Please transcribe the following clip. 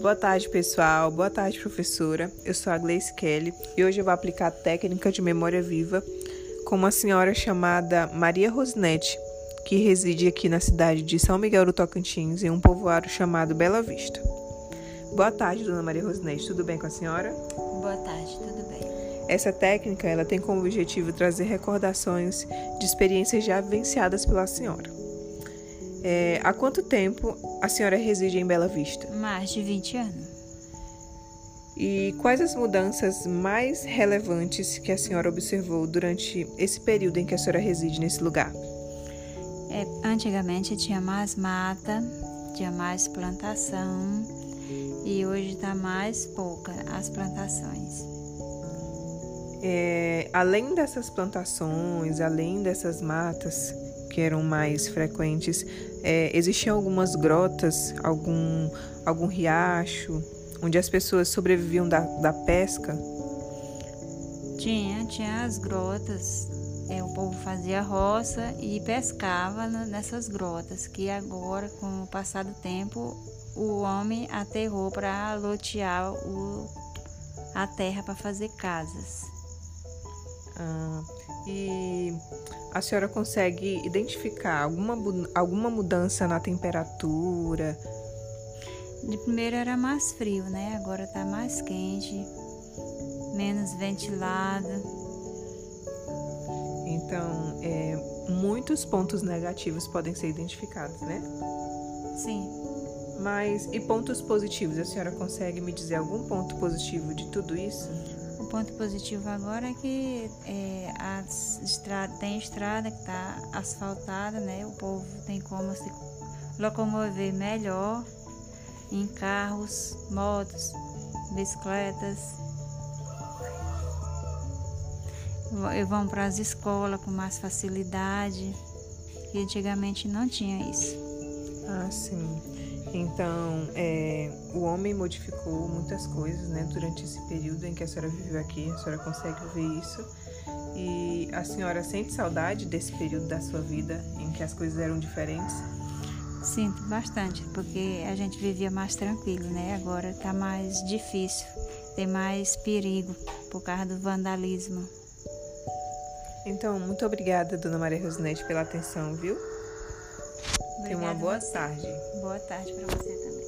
Boa tarde, pessoal. Boa tarde, professora. Eu sou a Gleice Kelly e hoje eu vou aplicar a técnica de memória viva com uma senhora chamada Maria Rosnete, que reside aqui na cidade de São Miguel do Tocantins, em um povoado chamado Bela Vista. Boa tarde, dona Maria Rosnete. Tudo bem com a senhora? Boa tarde, tudo bem. Essa técnica ela tem como objetivo trazer recordações de experiências já vivenciadas pela senhora. É, há quanto tempo a senhora reside em Bela Vista? Mais de 20 anos. E quais as mudanças mais relevantes que a senhora observou durante esse período em que a senhora reside nesse lugar? É, antigamente tinha mais mata, tinha mais plantação e hoje está mais pouca as plantações. É, além dessas plantações, além dessas matas que eram mais frequentes, é, existiam algumas grotas, algum, algum riacho, onde as pessoas sobreviviam da, da pesca? Tinha, tinha as grotas. É, o povo fazia roça e pescava nessas grotas, que agora, com o passar do tempo, o homem aterrou para lotear o, a terra para fazer casas. Ah, e a senhora consegue identificar alguma, alguma mudança na temperatura? De primeiro era mais frio, né? Agora tá mais quente, menos ventilado. Então, é, muitos pontos negativos podem ser identificados, né? Sim. Mas e pontos positivos? A senhora consegue me dizer algum ponto positivo de tudo isso? Ponto positivo agora é que é, estrada, tem estrada que está asfaltada, né? O povo tem como se locomover melhor em carros, motos, bicicletas. Vão para as escolas com mais facilidade, que antigamente não tinha isso. Ah, sim. Então, é, o homem modificou muitas coisas, né, durante esse período em que a senhora viveu aqui. A senhora consegue ver isso. E a senhora sente saudade desse período da sua vida em que as coisas eram diferentes? Sinto bastante, porque a gente vivia mais tranquilo, né? Agora tá mais difícil, tem mais perigo por causa do vandalismo. Então, muito obrigada, Dona Maria Rosinete, pela atenção, viu? Tenha uma boa tarde. Boa tarde para você também.